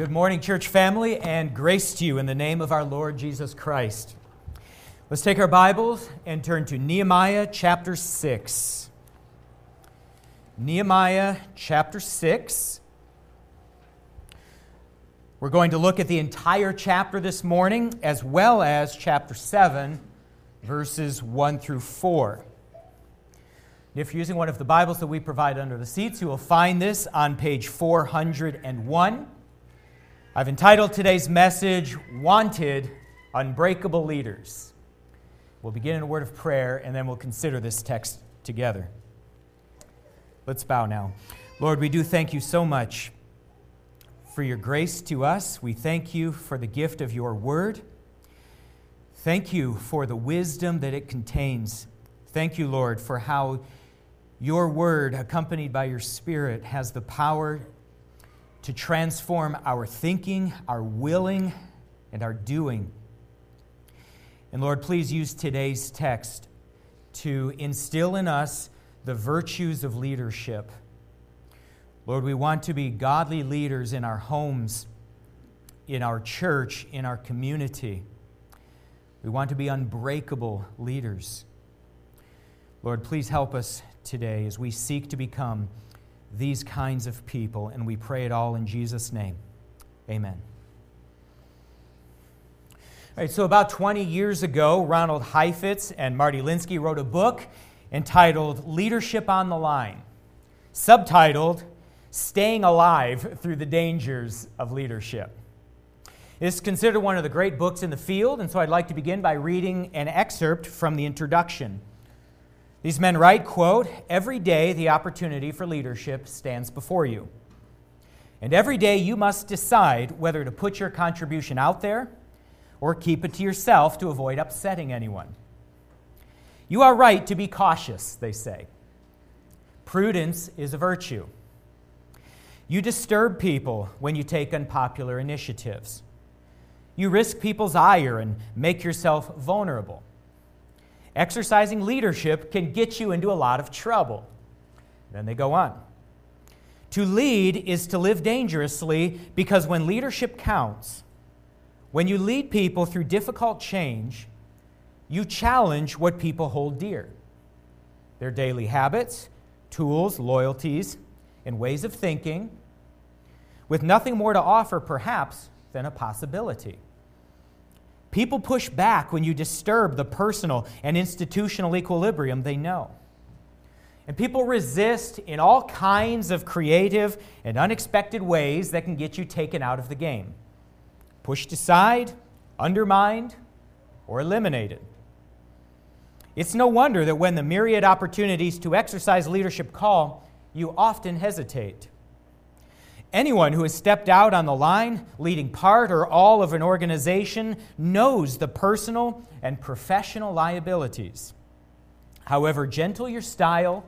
Good morning, church family, and grace to you in the name of our Lord Jesus Christ. Let's take our Bibles and turn to Nehemiah chapter 6. Nehemiah chapter 6. We're going to look at the entire chapter this morning, as well as chapter 7, verses 1 through 4. If you're using one of the Bibles that we provide under the seats, you will find this on page 401. I've entitled today's message, Wanted Unbreakable Leaders. We'll begin in a word of prayer and then we'll consider this text together. Let's bow now. Lord, we do thank you so much for your grace to us. We thank you for the gift of your word. Thank you for the wisdom that it contains. Thank you, Lord, for how your word, accompanied by your spirit, has the power to transform our thinking, our willing, and our doing. And Lord, please use today's text to instill in us the virtues of leadership. Lord, we want to be godly leaders in our homes, in our church, in our community. We want to be unbreakable leaders. Lord, please help us today as we seek to become these kinds of people, and we pray it all in Jesus' name. Amen. All right, so about 20 years ago, Ronald Heifetz and Marty Linsky wrote a book entitled Leadership on the Line, subtitled Staying Alive Through the Dangers of Leadership. It's considered one of the great books in the field, and so I'd like to begin by reading an excerpt from the introduction. These men write, quote, every day the opportunity for leadership stands before you. And every day you must decide whether to put your contribution out there or keep it to yourself to avoid upsetting anyone. You are right to be cautious, they say. Prudence is a virtue. You disturb people when you take unpopular initiatives. You risk people's ire and make yourself vulnerable. Exercising leadership can get you into a lot of trouble. Then they go on. To lead is to live dangerously because when leadership counts, when you lead people through difficult change, you challenge what people hold dear their daily habits, tools, loyalties, and ways of thinking, with nothing more to offer, perhaps, than a possibility. People push back when you disturb the personal and institutional equilibrium they know. And people resist in all kinds of creative and unexpected ways that can get you taken out of the game, pushed aside, undermined, or eliminated. It's no wonder that when the myriad opportunities to exercise leadership call, you often hesitate. Anyone who has stepped out on the line, leading part or all of an organization, knows the personal and professional liabilities. However gentle your style,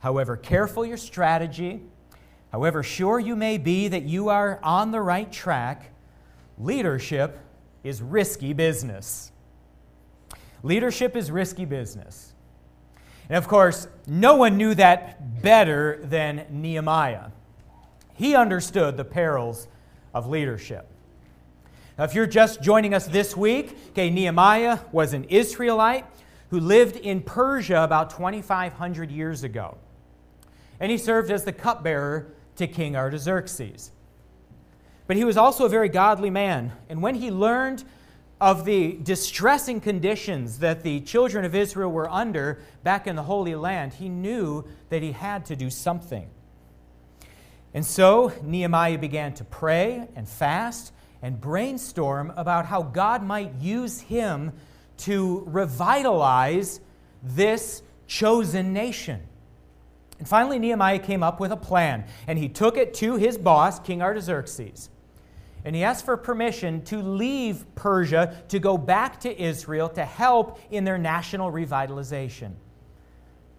however careful your strategy, however sure you may be that you are on the right track, leadership is risky business. Leadership is risky business. And of course, no one knew that better than Nehemiah. He understood the perils of leadership. Now, if you're just joining us this week, okay, Nehemiah was an Israelite who lived in Persia about 2,500 years ago. And he served as the cupbearer to King Artaxerxes. But he was also a very godly man. And when he learned of the distressing conditions that the children of Israel were under back in the Holy Land, he knew that he had to do something. And so Nehemiah began to pray and fast and brainstorm about how God might use him to revitalize this chosen nation. And finally, Nehemiah came up with a plan, and he took it to his boss, King Artaxerxes. And he asked for permission to leave Persia to go back to Israel to help in their national revitalization.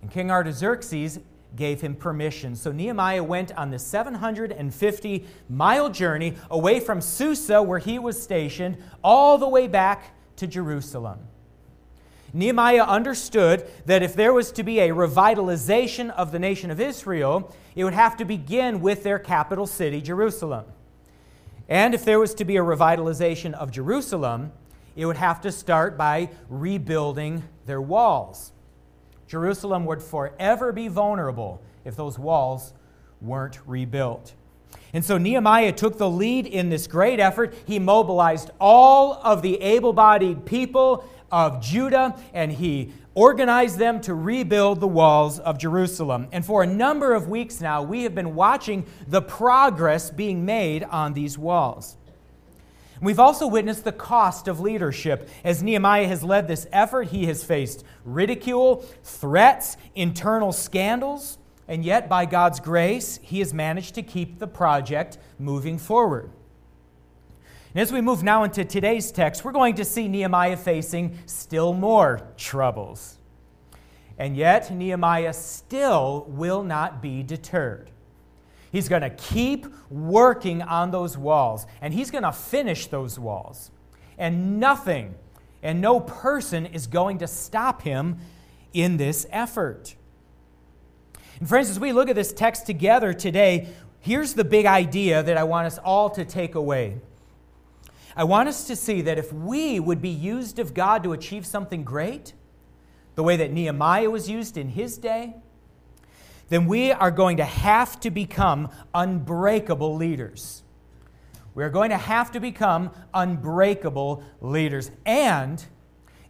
And King Artaxerxes gave him permission. So Nehemiah went on the 750 mile journey away from Susa, where he was stationed, all the way back to Jerusalem. Nehemiah understood that if there was to be a revitalization of the nation of Israel, it would have to begin with their capital city, Jerusalem. And if there was to be a revitalization of Jerusalem, it would have to start by rebuilding their walls. Jerusalem would forever be vulnerable if those walls weren't rebuilt. And so Nehemiah took the lead in this great effort. He mobilized all of the able bodied people of Judah and he organized them to rebuild the walls of Jerusalem. And for a number of weeks now, we have been watching the progress being made on these walls. We've also witnessed the cost of leadership. As Nehemiah has led this effort, he has faced ridicule, threats, internal scandals, and yet, by God's grace, he has managed to keep the project moving forward. And as we move now into today's text, we're going to see Nehemiah facing still more troubles. And yet, Nehemiah still will not be deterred. He's going to keep working on those walls, and he's going to finish those walls. And nothing and no person is going to stop him in this effort. And friends, as we look at this text together today, here's the big idea that I want us all to take away. I want us to see that if we would be used of God to achieve something great, the way that Nehemiah was used in his day, then we are going to have to become unbreakable leaders. We are going to have to become unbreakable leaders. And,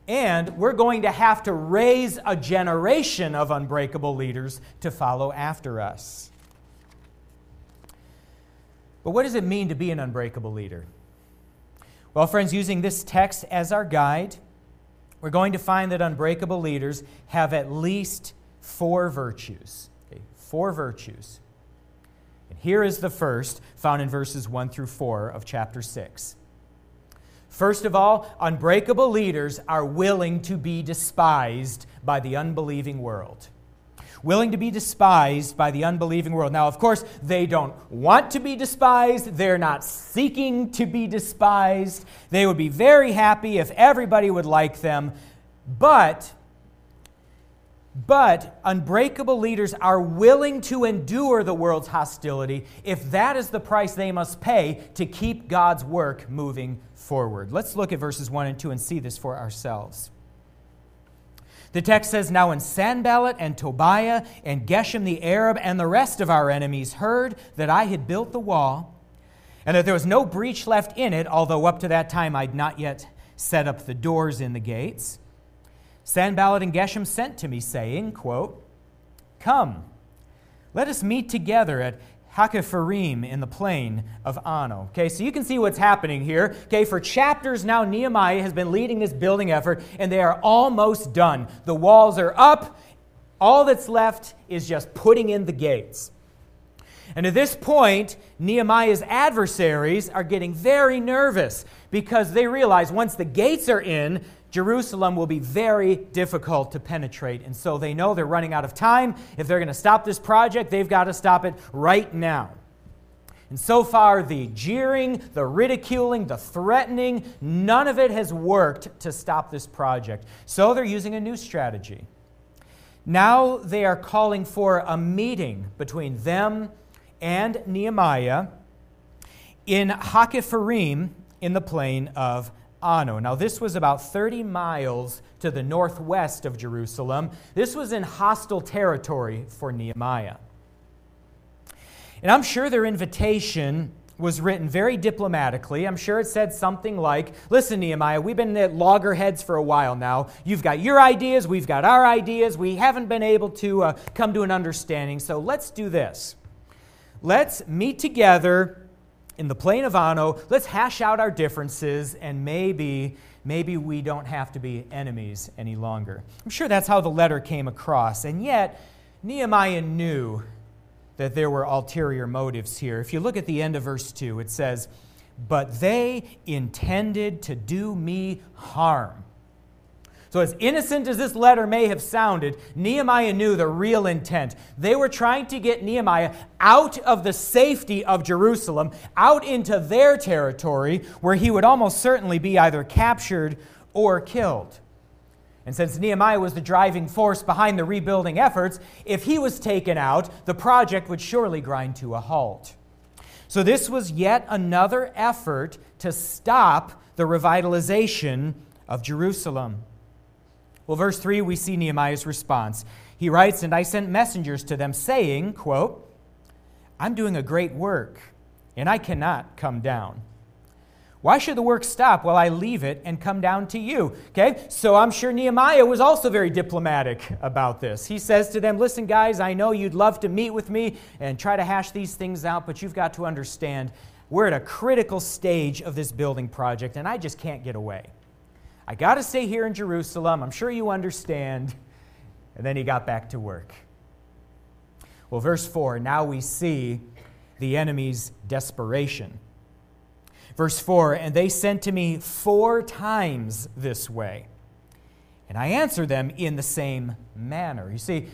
and we're going to have to raise a generation of unbreakable leaders to follow after us. But what does it mean to be an unbreakable leader? Well, friends, using this text as our guide, we're going to find that unbreakable leaders have at least four virtues four virtues. And here is the first, found in verses 1 through 4 of chapter 6. First of all, unbreakable leaders are willing to be despised by the unbelieving world. Willing to be despised by the unbelieving world. Now, of course, they don't want to be despised. They're not seeking to be despised. They would be very happy if everybody would like them. But but unbreakable leaders are willing to endure the world's hostility if that is the price they must pay to keep God's work moving forward. Let's look at verses 1 and 2 and see this for ourselves. The text says, Now when Sanballat and Tobiah and Geshem the Arab and the rest of our enemies heard that I had built the wall, and that there was no breach left in it, although up to that time I'd not yet set up the doors in the gates, Sanballat and Geshem sent to me, saying, quote, Come, let us meet together at Hakkephirim in the plain of Ono. Okay, so you can see what's happening here. Okay, for chapters now, Nehemiah has been leading this building effort, and they are almost done. The walls are up. All that's left is just putting in the gates. And at this point, Nehemiah's adversaries are getting very nervous because they realize once the gates are in, Jerusalem will be very difficult to penetrate. And so they know they're running out of time. If they're going to stop this project, they've got to stop it right now. And so far, the jeering, the ridiculing, the threatening, none of it has worked to stop this project. So they're using a new strategy. Now they are calling for a meeting between them and Nehemiah in Hakkephirim in the plain of Now, this was about 30 miles to the northwest of Jerusalem. This was in hostile territory for Nehemiah. And I'm sure their invitation was written very diplomatically. I'm sure it said something like, Listen, Nehemiah, we've been at loggerheads for a while now. You've got your ideas, we've got our ideas. We haven't been able to uh, come to an understanding, so let's do this. Let's meet together in the plain of Ono, let's hash out our differences and maybe maybe we don't have to be enemies any longer. I'm sure that's how the letter came across. And yet, Nehemiah knew that there were ulterior motives here. If you look at the end of verse 2, it says, But they intended to do me harm. So, as innocent as this letter may have sounded, Nehemiah knew the real intent. They were trying to get Nehemiah out of the safety of Jerusalem, out into their territory, where he would almost certainly be either captured or killed. And since Nehemiah was the driving force behind the rebuilding efforts, if he was taken out, the project would surely grind to a halt. So, this was yet another effort to stop the revitalization of Jerusalem. Well, verse 3, we see Nehemiah's response. He writes, And I sent messengers to them, saying, quote, I'm doing a great work, and I cannot come down. Why should the work stop while I leave it and come down to you? Okay, so I'm sure Nehemiah was also very diplomatic about this. He says to them, Listen, guys, I know you'd love to meet with me and try to hash these things out, but you've got to understand we're at a critical stage of this building project, and I just can't get away. I got to stay here in Jerusalem. I'm sure you understand. And then he got back to work. Well, verse 4 now we see the enemy's desperation. Verse 4 And they sent to me four times this way, and I answered them in the same manner. You see,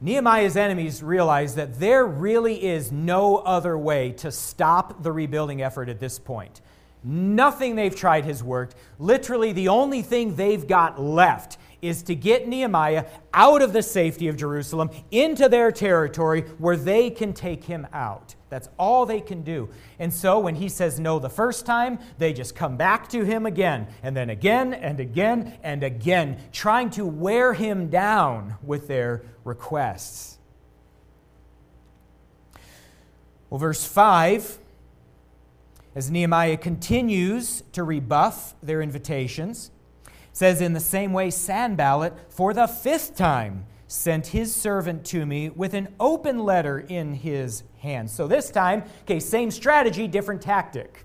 Nehemiah's enemies realize that there really is no other way to stop the rebuilding effort at this point. Nothing they've tried has worked. Literally, the only thing they've got left is to get Nehemiah out of the safety of Jerusalem into their territory where they can take him out. That's all they can do. And so when he says no the first time, they just come back to him again, and then again, and again, and again, trying to wear him down with their requests. Well, verse 5 as Nehemiah continues to rebuff their invitations, says, In the same way, Sanballat, for the fifth time, sent his servant to me with an open letter in his hand. So this time, okay, same strategy, different tactic.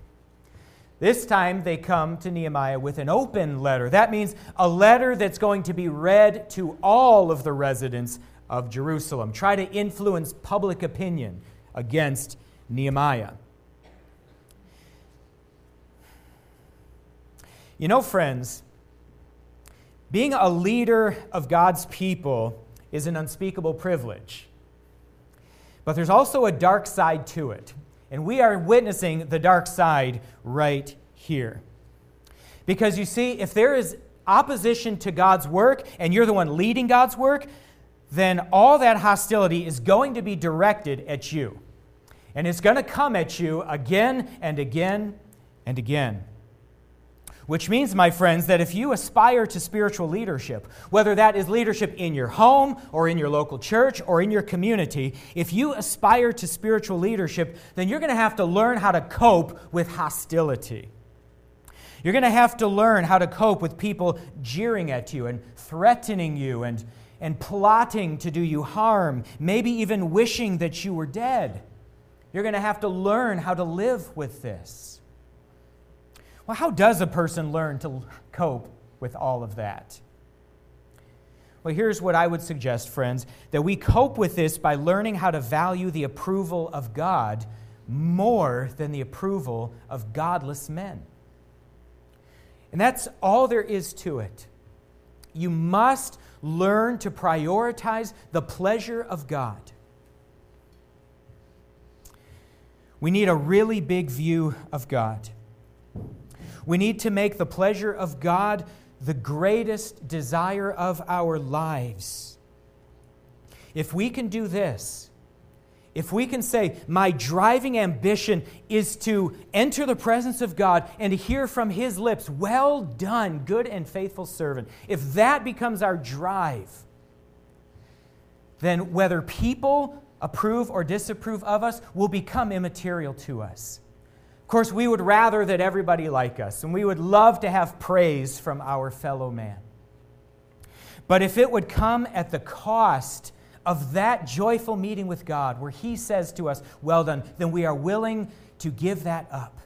This time they come to Nehemiah with an open letter. That means a letter that's going to be read to all of the residents of Jerusalem. Try to influence public opinion against Nehemiah. You know, friends, being a leader of God's people is an unspeakable privilege. But there's also a dark side to it. And we are witnessing the dark side right here. Because you see, if there is opposition to God's work and you're the one leading God's work, then all that hostility is going to be directed at you. And it's going to come at you again and again and again. Which means, my friends, that if you aspire to spiritual leadership, whether that is leadership in your home or in your local church or in your community, if you aspire to spiritual leadership, then you're going to have to learn how to cope with hostility. You're going to have to learn how to cope with people jeering at you and threatening you and, and plotting to do you harm, maybe even wishing that you were dead. You're going to have to learn how to live with this. Well, how does a person learn to cope with all of that? Well, here's what I would suggest, friends that we cope with this by learning how to value the approval of God more than the approval of godless men. And that's all there is to it. You must learn to prioritize the pleasure of God. We need a really big view of God. We need to make the pleasure of God the greatest desire of our lives. If we can do this, if we can say, My driving ambition is to enter the presence of God and to hear from His lips, Well done, good and faithful servant, if that becomes our drive, then whether people approve or disapprove of us will become immaterial to us. Of course, we would rather that everybody like us, and we would love to have praise from our fellow man. But if it would come at the cost of that joyful meeting with God, where He says to us, Well done, then we are willing to give that up.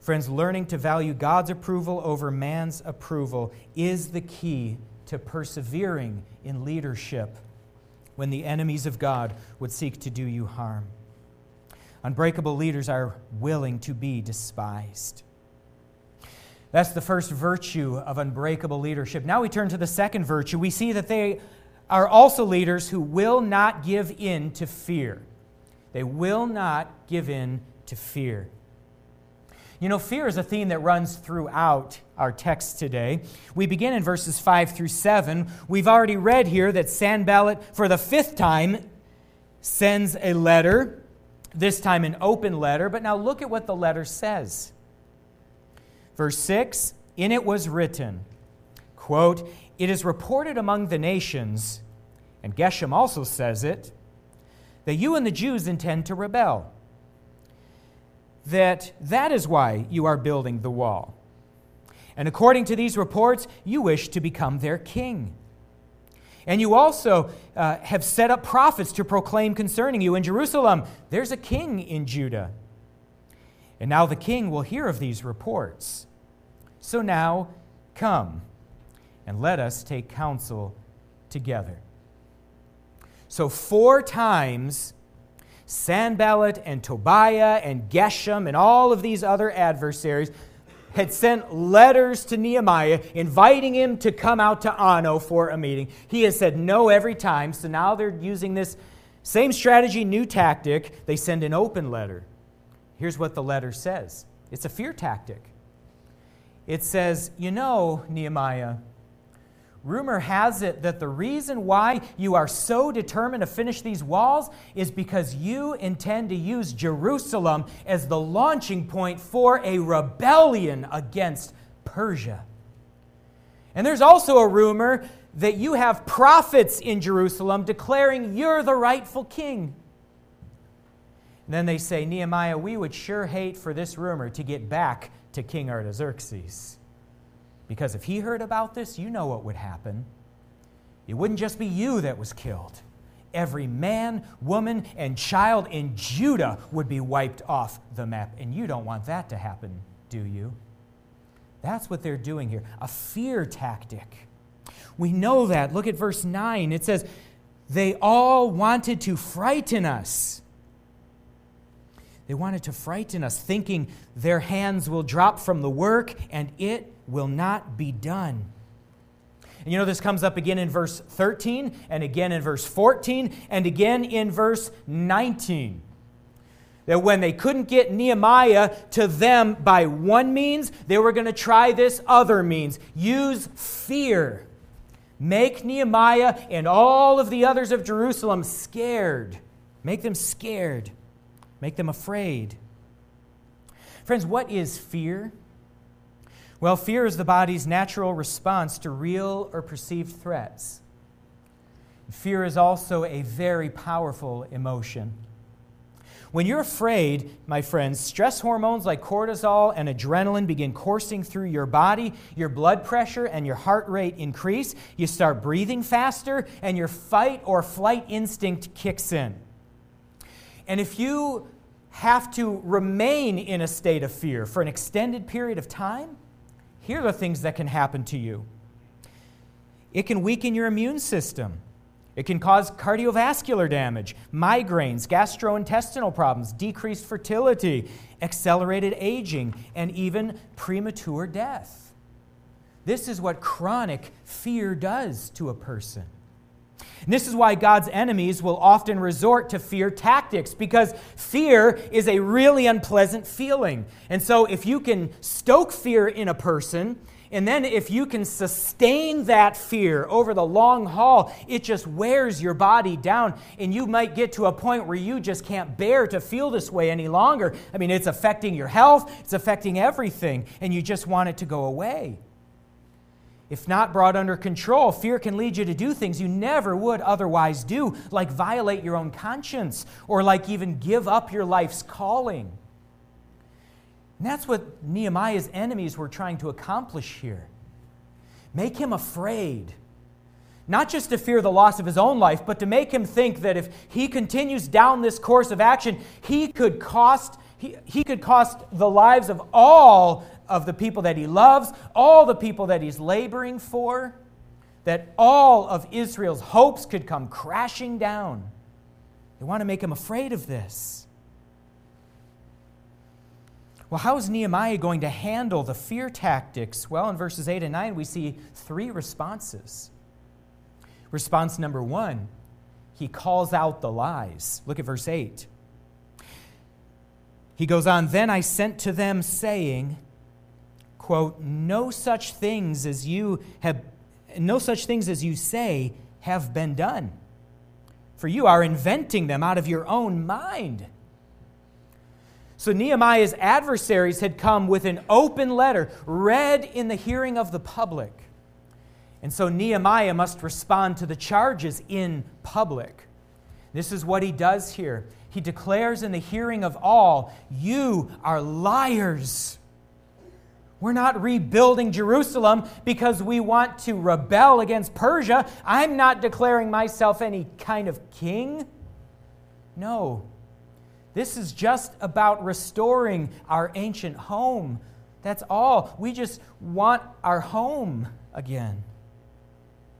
Friends, learning to value God's approval over man's approval is the key to persevering in leadership when the enemies of God would seek to do you harm. Unbreakable leaders are willing to be despised. That's the first virtue of unbreakable leadership. Now we turn to the second virtue. We see that they are also leaders who will not give in to fear. They will not give in to fear. You know, fear is a theme that runs throughout our text today. We begin in verses 5 through 7. We've already read here that Sanballat, for the fifth time, sends a letter this time an open letter, but now look at what the letter says. Verse 6 In it was written, quote, It is reported among the nations, and Geshem also says it, that you and the Jews intend to rebel. That that is why you are building the wall. And according to these reports, you wish to become their king. And you also uh, have set up prophets to proclaim concerning you in Jerusalem there's a king in Judah. And now the king will hear of these reports. So now, come and let us take counsel together. So, four times, Sanballat and Tobiah and Geshem and all of these other adversaries had sent letters to Nehemiah inviting him to come out to Ono for a meeting. He has said no every time, so now they're using this same strategy, new tactic. They send an open letter. Here's what the letter says it's a fear tactic. It says, You know, Nehemiah, rumor has it that the reason why you are so determined to finish these walls is because you intend to use Jerusalem as the launching point for a rebellion against Persia. And there's also a rumor that you have prophets in Jerusalem declaring you're the rightful king. And then they say, Nehemiah, we would sure hate for this rumor to get back to King Artaxerxes. Because if he heard about this, you know what would happen. It wouldn't just be you that was killed. Every man, woman, and child in Judah would be wiped off the map. And you don't want that to happen, do you? That's what they're doing here a fear tactic. We know that. Look at verse 9. It says, They all wanted to frighten us they wanted to frighten us, thinking their hands will drop from the work and it will not be done. And you know, this comes up again in verse 13, and again in verse 14, and again in verse 19. That when they couldn't get Nehemiah to them by one means, they were going to try this other means use fear. Make Nehemiah and all of the others of Jerusalem scared. Make them scared make them afraid. Friends, what is fear? Well, fear is the body's natural response to real or perceived threats. Fear is also a very powerful emotion. When you're afraid, my friends, stress hormones like cortisol and adrenaline begin coursing through your body. Your blood pressure and your heart rate increase. You start breathing faster, and your fight or flight instinct kicks in. And if you have to remain in a state of fear for an extended period of time, here are the things that can happen to you. It can weaken your immune system. It can cause cardiovascular damage, migraines, gastrointestinal problems, decreased fertility, accelerated aging, and even premature death. This is what chronic fear does to a person. And this is why God's enemies will often resort to fear tactics, because fear is a really unpleasant feeling. And so, if you can stoke fear in a person, and then if you can sustain that fear over the long haul, it just wears your body down. And you might get to a point where you just can't bear to feel this way any longer. I mean, it's affecting your health, it's affecting everything, and you just want it to go away. If not brought under control, fear can lead you to do things you never would otherwise do, like violate your own conscience or like even give up your life's calling. And that's what Nehemiah's enemies were trying to accomplish here. Make him afraid. Not just to fear the loss of his own life, but to make him think that if he continues down this course of action, he could cost, he, he could cost the lives of all of the people that he loves, all the people that he's laboring for, that all of Israel's hopes could come crashing down. They want to make him afraid of this. Well, how is Nehemiah going to handle the fear tactics? Well, in verses 8 and 9, we see three responses. Response number one, he calls out the lies. Look at verse 8. He goes on, Then I sent to them, saying, quote, no such things as you have, no such things as you say have been done. For you are inventing them out of your own mind. So Nehemiah's adversaries had come with an open letter, read in the hearing of the public. And so Nehemiah must respond to the charges in public. This is what he does here. He declares in the hearing of all, You are liars. We're not rebuilding Jerusalem because we want to rebel against Persia. I'm not declaring myself any kind of king. No. This is just about restoring our ancient home. That's all. We just want our home again.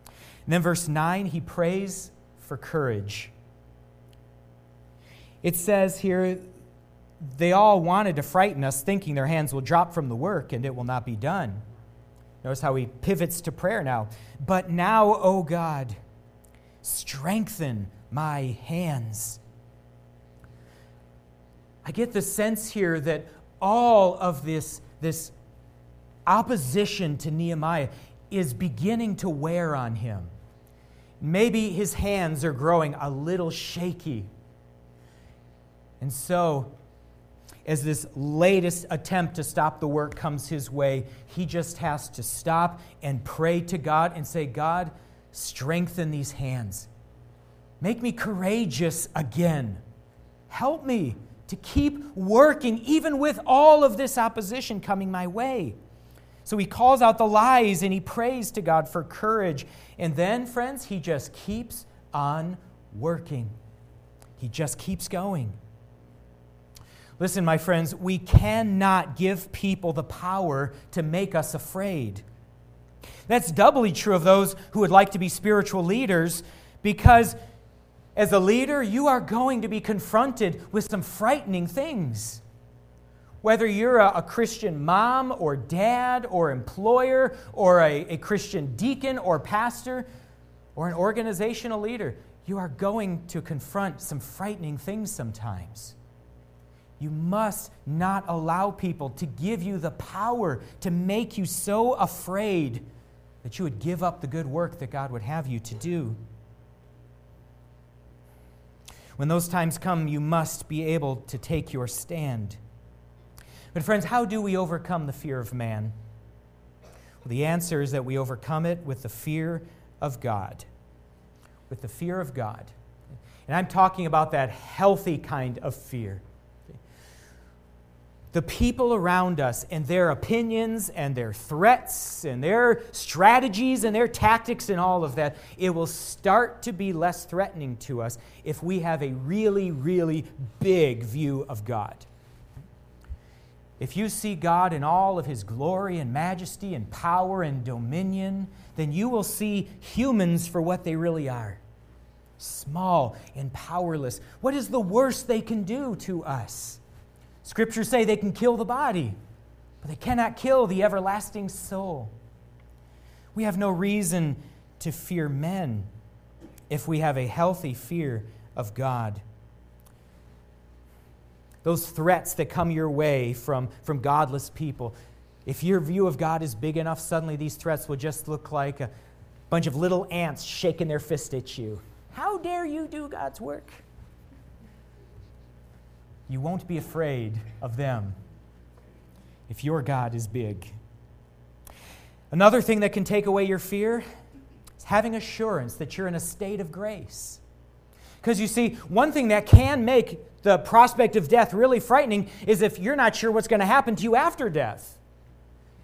And then, verse 9, he prays for courage. It says here, they all wanted to frighten us, thinking their hands will drop from the work and it will not be done. Notice how he pivots to prayer now. But now, O God, strengthen my hands. I get the sense here that all of this, this opposition to Nehemiah is beginning to wear on him. Maybe his hands are growing a little shaky. And so as this latest attempt to stop the work comes his way, he just has to stop and pray to God and say, God, strengthen these hands. Make me courageous again. Help me to keep working, even with all of this opposition coming my way. So he calls out the lies and he prays to God for courage. And then, friends, he just keeps on working. He just keeps going. Listen, my friends, we cannot give people the power to make us afraid. That's doubly true of those who would like to be spiritual leaders because as a leader, you are going to be confronted with some frightening things. Whether you're a, a Christian mom or dad or employer or a, a Christian deacon or pastor or an organizational leader, you are going to confront some frightening things sometimes. You must not allow people to give you the power to make you so afraid that you would give up the good work that God would have you to do. When those times come, you must be able to take your stand. But, friends, how do we overcome the fear of man? Well, the answer is that we overcome it with the fear of God. With the fear of God. And I'm talking about that healthy kind of fear the people around us and their opinions and their threats and their strategies and their tactics and all of that, it will start to be less threatening to us if we have a really, really big view of God. If you see God in all of his glory and majesty and power and dominion, then you will see humans for what they really are small and powerless. What is the worst they can do to us? Scriptures say they can kill the body, but they cannot kill the everlasting soul. We have no reason to fear men if we have a healthy fear of God. Those threats that come your way from, from godless people, if your view of God is big enough, suddenly these threats will just look like a bunch of little ants shaking their fist at you. How dare you do God's work? You won't be afraid of them if your God is big. Another thing that can take away your fear is having assurance that you're in a state of grace. Because you see, one thing that can make the prospect of death really frightening is if you're not sure what's going to happen to you after death.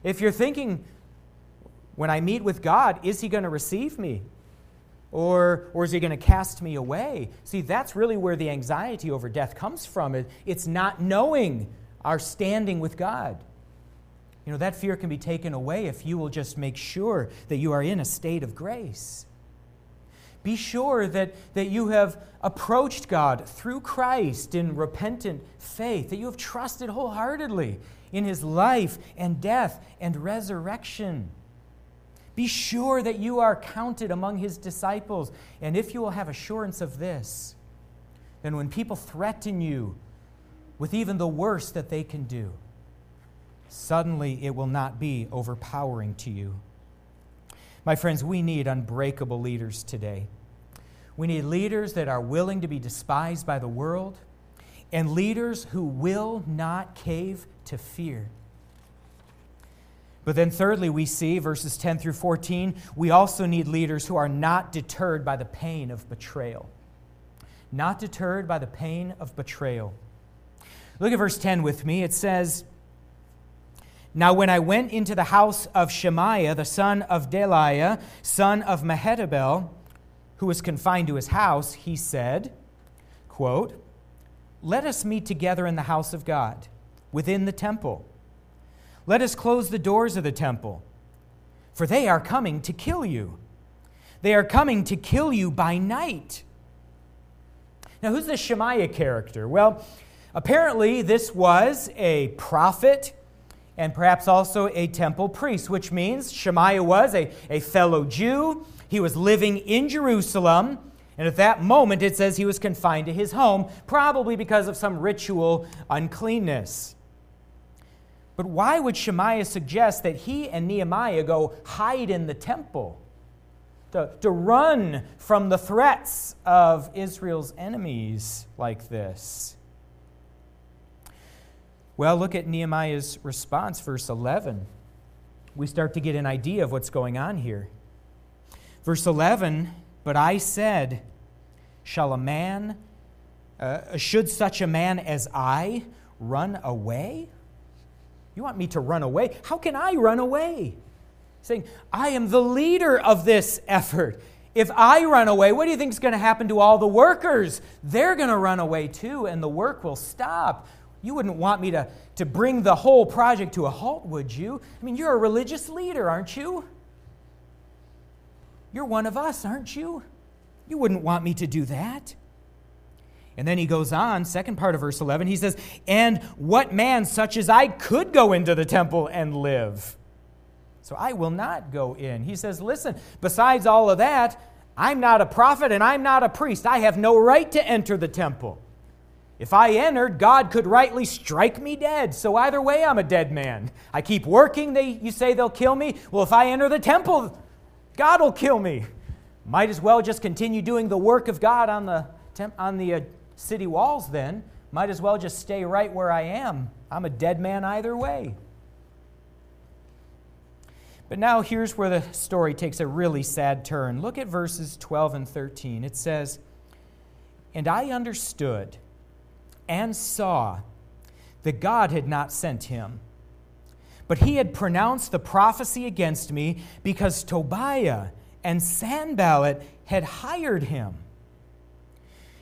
If you're thinking, when I meet with God, is He going to receive me? Or, or is he going to cast me away? See, that's really where the anxiety over death comes from. It, it's not knowing our standing with God. You know, that fear can be taken away if you will just make sure that you are in a state of grace. Be sure that, that you have approached God through Christ in repentant faith, that you have trusted wholeheartedly in his life and death and resurrection. Be sure that you are counted among his disciples. And if you will have assurance of this, then when people threaten you with even the worst that they can do, suddenly it will not be overpowering to you. My friends, we need unbreakable leaders today. We need leaders that are willing to be despised by the world and leaders who will not cave to fear. But then, thirdly, we see verses 10 through 14, we also need leaders who are not deterred by the pain of betrayal. Not deterred by the pain of betrayal. Look at verse 10 with me. It says, Now when I went into the house of Shemaiah, the son of Delaiah, son of Mehetabel, who was confined to his house, he said, quote, Let us meet together in the house of God, within the temple. Let us close the doors of the temple, for they are coming to kill you. They are coming to kill you by night. Now, who's the Shemaiah character? Well, apparently, this was a prophet and perhaps also a temple priest, which means Shemaiah was a, a fellow Jew. He was living in Jerusalem. And at that moment, it says he was confined to his home, probably because of some ritual uncleanness. But why would Shemaiah suggest that he and Nehemiah go hide in the temple? To, to run from the threats of Israel's enemies like this? Well, look at Nehemiah's response, verse 11. We start to get an idea of what's going on here. Verse 11, but I said, Shall a man, uh, should such a man as I run away? You want me to run away? How can I run away? Saying, I am the leader of this effort. If I run away, what do you think is going to happen to all the workers? They're going to run away too, and the work will stop. You wouldn't want me to, to bring the whole project to a halt, would you? I mean, you're a religious leader, aren't you? You're one of us, aren't you? You wouldn't want me to do that. And then he goes on, second part of verse 11, he says, And what man such as I could go into the temple and live? So I will not go in. He says, Listen, besides all of that, I'm not a prophet and I'm not a priest. I have no right to enter the temple. If I entered, God could rightly strike me dead. So either way, I'm a dead man. I keep working, they, you say they'll kill me. Well, if I enter the temple, God will kill me. Might as well just continue doing the work of God on the, on the uh, city walls then. Might as well just stay right where I am. I'm a dead man either way. But now here's where the story takes a really sad turn. Look at verses 12 and 13. It says, And I understood and saw that God had not sent him, but he had pronounced the prophecy against me because Tobiah and Sanballat had hired him.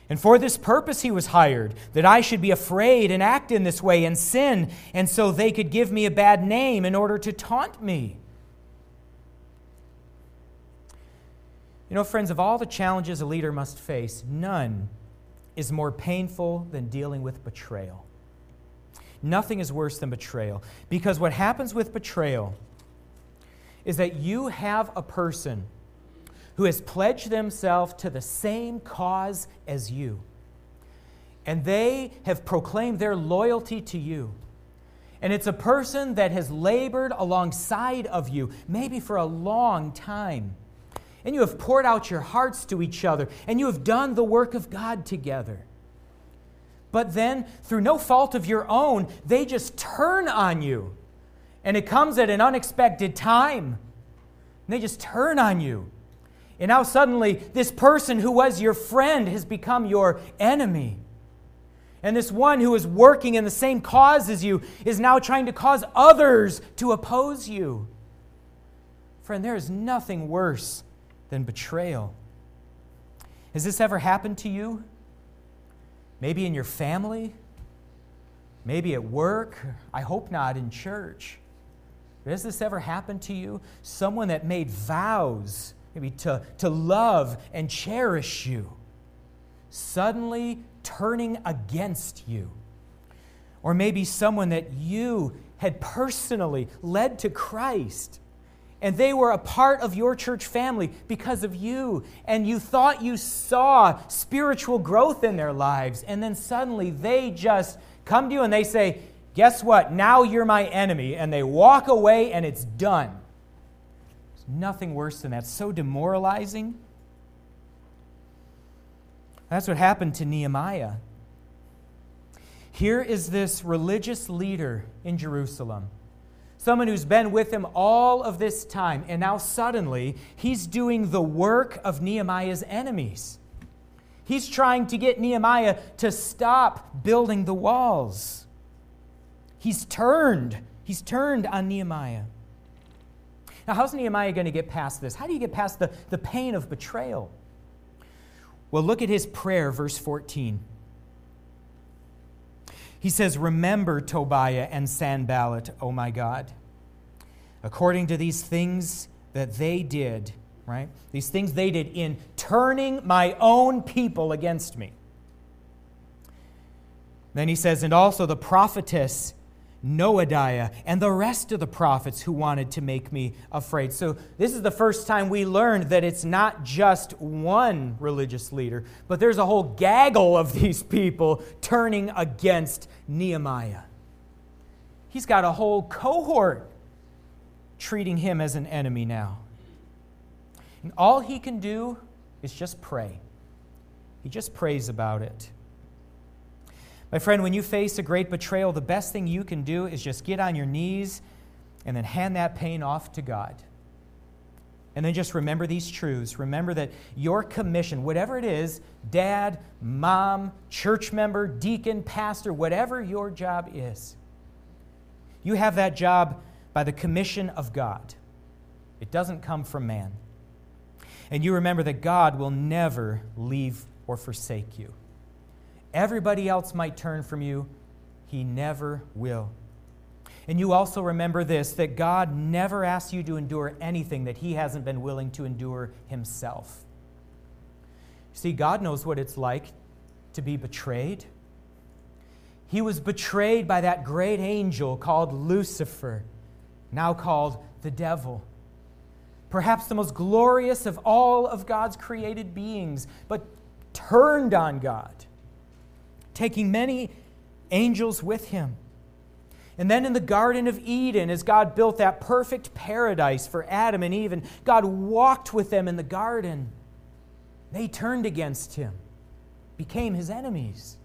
And for this purpose he was hired, that I should be afraid and act in this way and sin, and so they could give me a bad name in order to taunt me. You know, friends, of all the challenges a leader must face, none is more painful than dealing with betrayal. Nothing is worse than betrayal. Because what happens with betrayal is that you have a person who has pledged themselves to the same cause as you. And they have proclaimed their loyalty to you. And it's a person that has labored alongside of you, maybe for a long time. And you have poured out your hearts to each other, and you have done the work of God together. But then, through no fault of your own, they just turn on you. And it comes at an unexpected time. And they just turn on you. And now suddenly, this person who was your friend has become your enemy. And this one who is working in the same cause as you is now trying to cause others to oppose you. Friend, there is nothing worse than betrayal. Has this ever happened to you? Maybe in your family? Maybe at work? I hope not in church. Has this ever happened to you? Someone that made vows maybe to, to love and cherish you, suddenly turning against you. Or maybe someone that you had personally led to Christ and they were a part of your church family because of you, and you thought you saw spiritual growth in their lives, and then suddenly they just come to you and they say, Guess what? Now you're my enemy, and they walk away and it's done. Nothing worse than that. So demoralizing. That's what happened to Nehemiah. Here is this religious leader in Jerusalem, someone who's been with him all of this time, and now suddenly he's doing the work of Nehemiah's enemies. He's trying to get Nehemiah to stop building the walls. He's turned. He's turned on Nehemiah. Now, how's Nehemiah going to get past this? How do you get past the, the pain of betrayal? Well, look at his prayer, verse 14. He says, Remember Tobiah and Sanballat, O my God, according to these things that they did, right? These things they did in turning my own people against me. Then he says, And also the prophetess Noadiah, and the rest of the prophets who wanted to make me afraid. So, this is the first time we learned that it's not just one religious leader, but there's a whole gaggle of these people turning against Nehemiah. He's got a whole cohort treating him as an enemy now. And all he can do is just pray. He just prays about it. My friend, when you face a great betrayal, the best thing you can do is just get on your knees and then hand that pain off to God. And then just remember these truths. Remember that your commission, whatever it is dad, mom, church member, deacon, pastor, whatever your job is, you have that job by the commission of God. It doesn't come from man. And you remember that God will never leave or forsake you. Everybody else might turn from you, He never will. And you also remember this that God never asks you to endure anything that He hasn't been willing to endure Himself. See, God knows what it's like to be betrayed. He was betrayed by that great angel called Lucifer, now called the devil. Perhaps the most glorious of all of God's created beings, but turned on God taking many angels with him. And then in the Garden of Eden, as God built that perfect paradise for Adam and Eve, and God walked with them in the garden, they turned against him, became his enemies.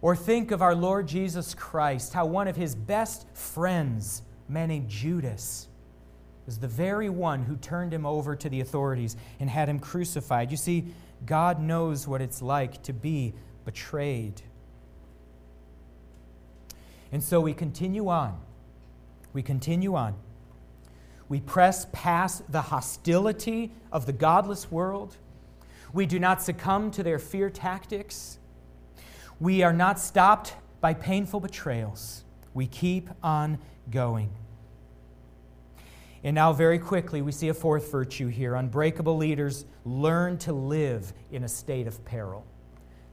Or think of our Lord Jesus Christ, how one of his best friends, a man named Judas, was the very one who turned him over to the authorities and had him crucified. You see, God knows what it's like to be betrayed. And so we continue on. We continue on. We press past the hostility of the godless world. We do not succumb to their fear tactics. We are not stopped by painful betrayals. We keep on going. And now, very quickly, we see a fourth virtue here. Unbreakable leaders learn to live in a state of peril.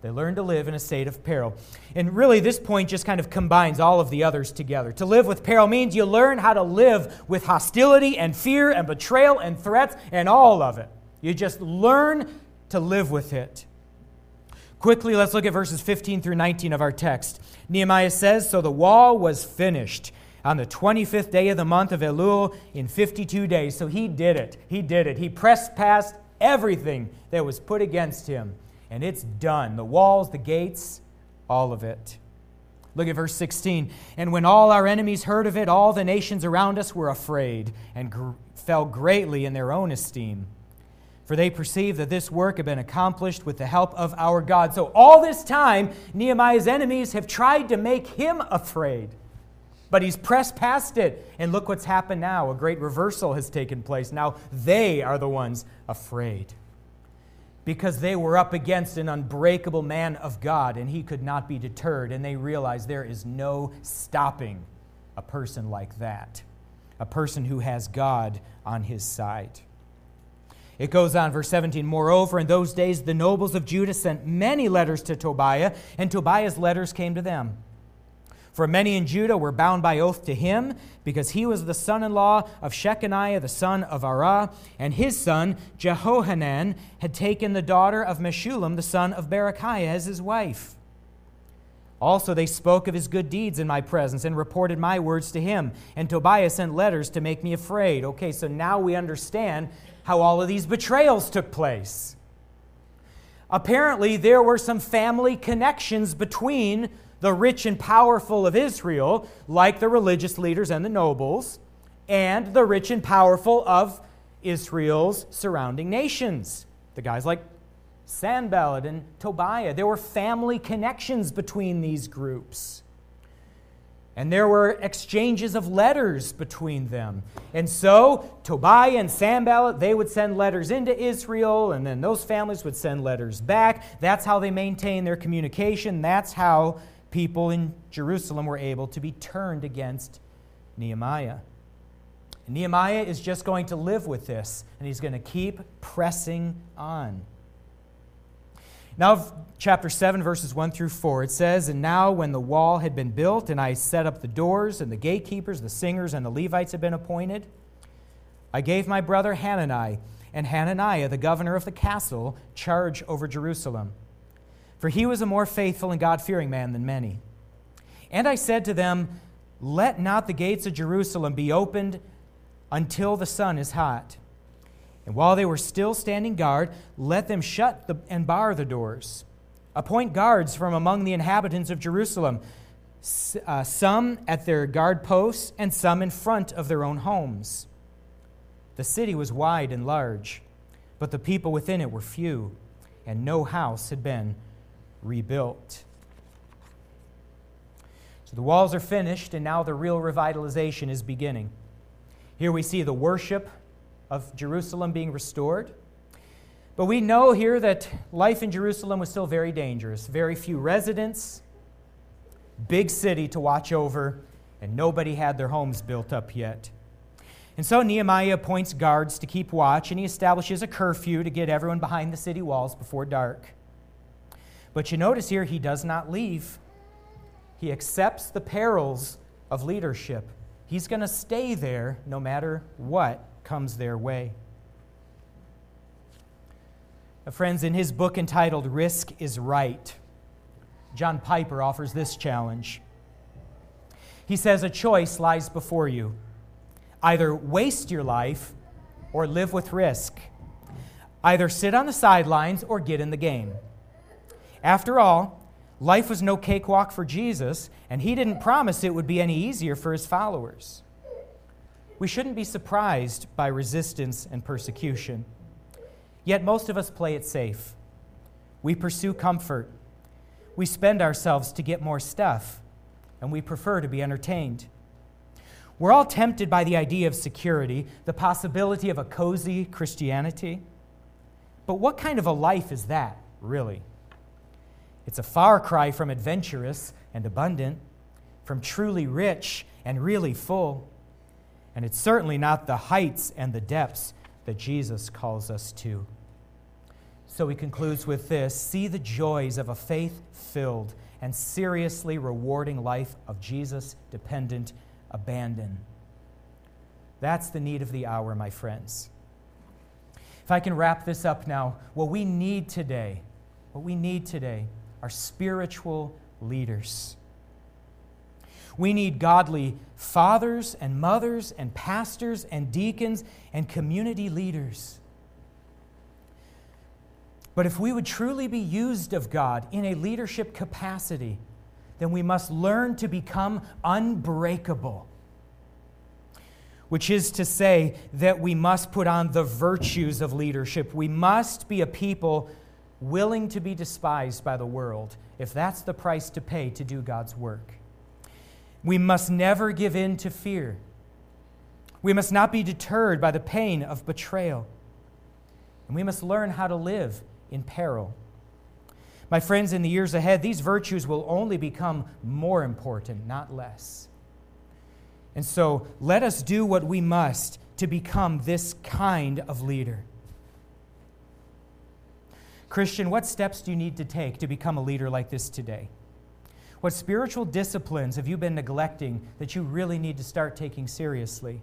They learn to live in a state of peril. And really, this point just kind of combines all of the others together. To live with peril means you learn how to live with hostility and fear and betrayal and threats and all of it. You just learn to live with it. Quickly, let's look at verses 15 through 19 of our text. Nehemiah says So the wall was finished on the 25th day of the month of Elul in 52 days. So he did it. He did it. He pressed past everything that was put against him and it's done. The walls, the gates, all of it. Look at verse 16. And when all our enemies heard of it, all the nations around us were afraid and gr- fell greatly in their own esteem. For they perceived that this work had been accomplished with the help of our God. So, all this time, Nehemiah's enemies have tried to make him afraid. But he's pressed past it. And look what's happened now. A great reversal has taken place. Now they are the ones afraid because they were up against an unbreakable man of God and he could not be deterred. And they realized there is no stopping a person like that, a person who has God on his side. It goes on, verse 17. Moreover, in those days the nobles of Judah sent many letters to Tobiah, and Tobiah's letters came to them. For many in Judah were bound by oath to him, because he was the son in law of Shechaniah, the son of Arah, and his son, Jehohanan, had taken the daughter of Meshullam, the son of Berechiah, as his wife. Also, they spoke of his good deeds in my presence and reported my words to him. And Tobiah sent letters to make me afraid. Okay, so now we understand how all of these betrayals took place. apparently there were some family connections between the rich and powerful of Israel, like the religious leaders and the nobles, and the rich and powerful of Israel's surrounding nations. The guys like Sanballat and Tobiah. There were family connections between these groups. And there were exchanges of letters between them. And so Tobiah and Sanballat, they would send letters into Israel, and then those families would send letters back. That's how they maintained their communication. That's how people in Jerusalem were able to be turned against Nehemiah. And Nehemiah is just going to live with this, and he's going to keep pressing on. Now, chapter 7, verses 1 through 4, it says, And now, when the wall had been built, and I set up the doors, and the gatekeepers, the singers, and the Levites had been appointed, I gave my brother Hanani and Hananiah, the governor of the castle, charge over Jerusalem. For he was a more faithful and God fearing man than many. And I said to them, Let not the gates of Jerusalem be opened until the sun is hot. And while they were still standing guard, let them shut the, and bar the doors. Appoint guards from among the inhabitants of Jerusalem, uh, some at their guard posts and some in front of their own homes. The city was wide and large, but the people within it were few, and no house had been rebuilt. So the walls are finished, and now the real revitalization is beginning. Here we see the worship of Jerusalem being restored. But we know here that life in Jerusalem was still very dangerous. Very few residents, big city to watch over, and nobody had their homes built up yet. And so Nehemiah appoints guards to keep watch, and he establishes a curfew to get everyone behind the city walls before dark. But you notice here, he does not leave. He accepts the perils of leadership. He's going to stay there no matter what comes their way. Now, friends, in his book entitled Risk is Right, John Piper offers this challenge. He says, A choice lies before you either waste your life or live with risk. Either sit on the sidelines or get in the game. After all, life was no cakewalk for Jesus, and he didn't promise it would be any easier for his followers we shouldn't be surprised by resistance and persecution. Yet most of us play it safe. We pursue comfort. We spend ourselves to get more stuff, and we prefer to be entertained. We're all tempted by the idea of security, the possibility of a cozy Christianity. But what kind of a life is that, really? It's a far cry from adventurous and abundant, from truly rich and really full. And it's certainly not the heights and the depths that Jesus calls us to. So he concludes with this See the joys of a faith filled and seriously rewarding life of Jesus dependent abandon. That's the need of the hour, my friends. If I can wrap this up now, what we need today, what we need today are spiritual leaders. We need godly fathers and mothers and pastors and deacons and community leaders. But if we would truly be used of God in a leadership capacity, then we must learn to become unbreakable. Which is to say that we must put on the virtues of leadership. We must be a people willing to be despised by the world if that's the price to pay to do God's work. We must never give in to fear. We must not be deterred by the pain of betrayal. And we must learn how to live in peril. My friends, in the years ahead, these virtues will only become more important, not less. And so let us do what we must to become this kind of leader. Christian, what steps do you need to take to become a leader like this today? What spiritual disciplines have you been neglecting that you really need to start taking seriously?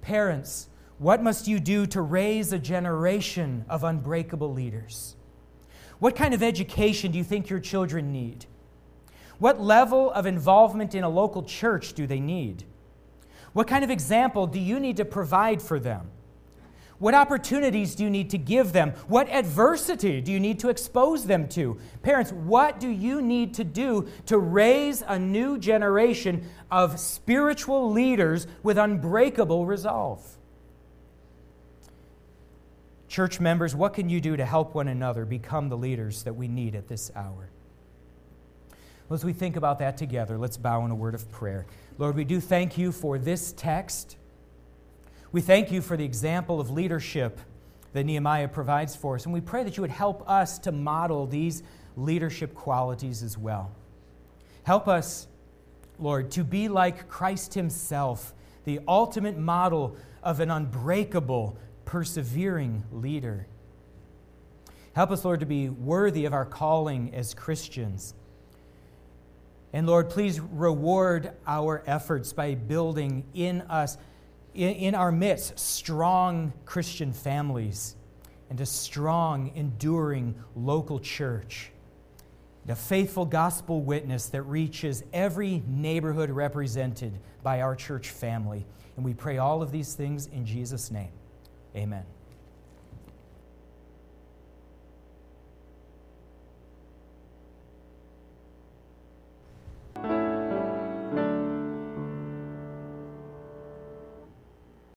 Parents, what must you do to raise a generation of unbreakable leaders? What kind of education do you think your children need? What level of involvement in a local church do they need? What kind of example do you need to provide for them? What opportunities do you need to give them? What adversity do you need to expose them to? Parents, what do you need to do to raise a new generation of spiritual leaders with unbreakable resolve? Church members, what can you do to help one another become the leaders that we need at this hour? Well, as we think about that together, let's bow in a word of prayer. Lord, we do thank you for this text. We thank you for the example of leadership that Nehemiah provides for us, and we pray that you would help us to model these leadership qualities as well. Help us, Lord, to be like Christ Himself, the ultimate model of an unbreakable, persevering leader. Help us, Lord, to be worthy of our calling as Christians. And Lord, please reward our efforts by building in us in, in our midst strong Christian families and a strong, enduring local church. A faithful gospel witness that reaches every neighborhood represented by our church family. And we pray all of these things in Jesus' name. Amen.